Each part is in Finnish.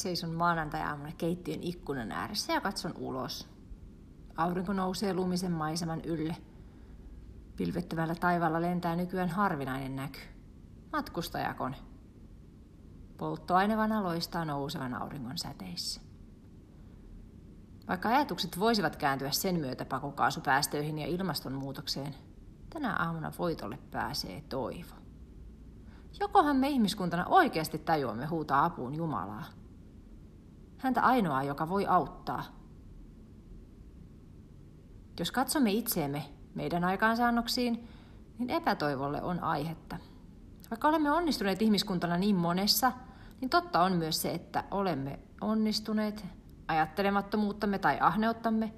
Seison maanantai-aamuna keittiön ikkunan ääressä ja katson ulos. Aurinko nousee lumisen maiseman ylle. Pilvettömällä taivaalla lentää nykyään harvinainen näky. Matkustajakone. Polttoainevana loistaa nousevan auringon säteissä. Vaikka ajatukset voisivat kääntyä sen myötä pakokaasupäästöihin ja ilmastonmuutokseen, tänä aamuna voitolle pääsee toivo. Jokohan me ihmiskuntana oikeasti tajuamme huutaa apuun Jumalaa? Häntä ainoaa, joka voi auttaa. Jos katsomme itseemme meidän aikaansaannoksiin, niin epätoivolle on aihetta. Vaikka olemme onnistuneet ihmiskuntana niin monessa, niin totta on myös se, että olemme onnistuneet ajattelemattomuuttamme tai ahneuttamme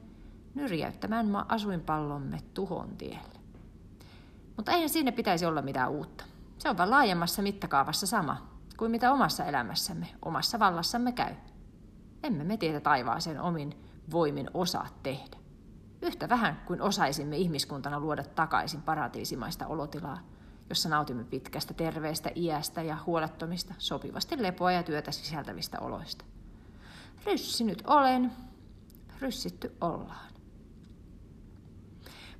nyrjäyttämään asuinpallomme tuhon tielle. Mutta eihän siinä pitäisi olla mitään uutta. Se on vain laajemmassa mittakaavassa sama kuin mitä omassa elämässämme, omassa vallassamme käy. Emme me tietä taivaaseen omin voimin osaa tehdä. Yhtä vähän kuin osaisimme ihmiskuntana luoda takaisin paratiisimaista olotilaa, jossa nautimme pitkästä terveestä iästä ja huolettomista, sopivasti lepoa ja työtä sisältävistä oloista. Ryssinyt olen, ryssitty ollaan.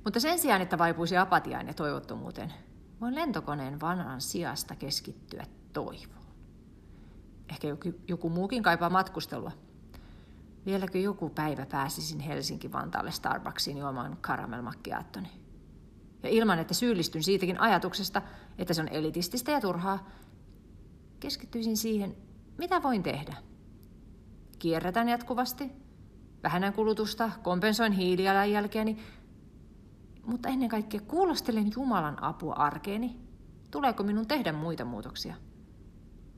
Mutta sen sijaan, että vaipuisi apatiaan ja toivottomuuteen, voin lentokoneen vanhan sijasta keskittyä toivoon. Ehkä joku, joku muukin kaipaa matkustelua. Vieläkö joku päivä pääsisin Helsinki-Vantaalle Starbucksiin juomaan karamelmakkiaattoni? Ja ilman, että syyllistyn siitäkin ajatuksesta, että se on elitististä ja turhaa, keskittyisin siihen, mitä voin tehdä. Kierrätän jatkuvasti, vähennän kulutusta, kompensoin hiilijalanjälkeäni, mutta ennen kaikkea kuulostelen Jumalan apua arkeeni. Tuleeko minun tehdä muita muutoksia?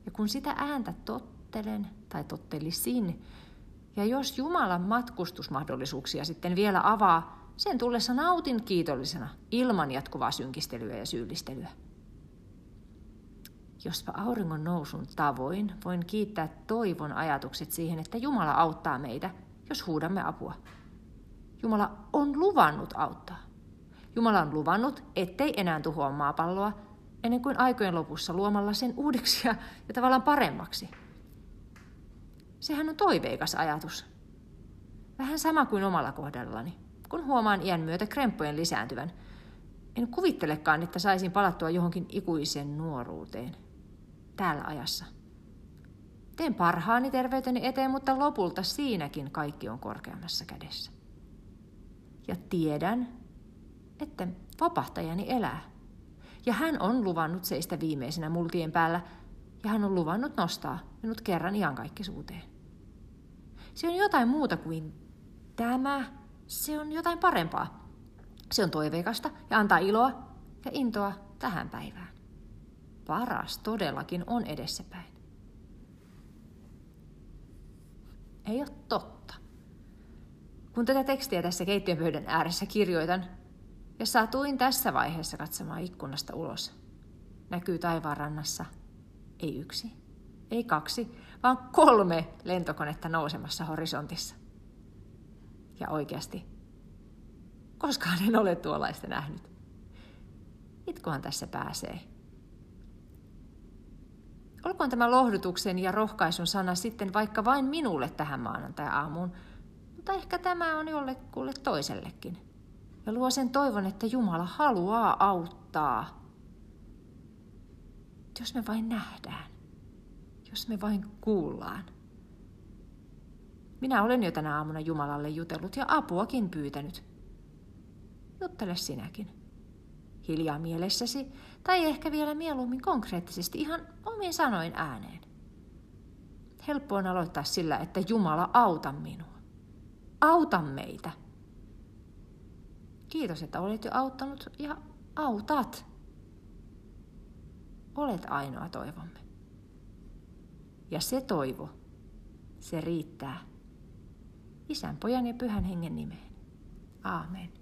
Ja kun sitä ääntä tottelen tai tottelisin, ja jos Jumalan matkustusmahdollisuuksia sitten vielä avaa, sen tullessa nautin kiitollisena ilman jatkuvaa synkistelyä ja syyllistelyä. Jospa auringon nousun tavoin voin kiittää toivon ajatukset siihen, että Jumala auttaa meitä, jos huudamme apua. Jumala on luvannut auttaa. Jumala on luvannut, ettei enää tuhoa maapalloa ennen kuin aikojen lopussa luomalla sen uudeksi ja, tavallaan paremmaksi. Sehän on toiveikas ajatus. Vähän sama kuin omalla kohdallani. Kun huomaan iän myötä kremppojen lisääntyvän, en kuvittelekaan, että saisin palattua johonkin ikuiseen nuoruuteen. Täällä ajassa. Teen parhaani terveyteni eteen, mutta lopulta siinäkin kaikki on korkeammassa kädessä. Ja tiedän, että vapahtajani elää. Ja hän on luvannut seistä viimeisenä multien päällä, ja hän on luvannut nostaa minut kerran iankaikkisuuteen. Se on jotain muuta kuin tämä. Se on jotain parempaa. Se on toiveikasta ja antaa iloa ja intoa tähän päivään. Paras todellakin on edessäpäin. Ei ole totta. Kun tätä tekstiä tässä keittiöpöydän ääressä kirjoitan, ja satuin tässä vaiheessa katsomaan ikkunasta ulos. Näkyy taivaan rannassa ei yksi, ei kaksi, vaan kolme lentokonetta nousemassa horisontissa. Ja oikeasti, koskaan en ole tuollaista nähnyt. Itkohan tässä pääsee. Olkoon tämä lohdutuksen ja rohkaisun sana sitten vaikka vain minulle tähän maanantai-aamuun, mutta ehkä tämä on jollekulle toisellekin ja luo sen toivon, että Jumala haluaa auttaa. Jos me vain nähdään, jos me vain kuullaan. Minä olen jo tänä aamuna Jumalalle jutellut ja apuakin pyytänyt. Juttele sinäkin. Hiljaa mielessäsi, tai ehkä vielä mieluummin konkreettisesti ihan omin sanoin ääneen. Helppo on aloittaa sillä, että Jumala auta minua. Auta meitä. Kiitos, että olet jo auttanut ja autat. Olet ainoa toivomme. Ja se toivo, se riittää. Isän, pojan ja pyhän hengen nimeen. Aamen.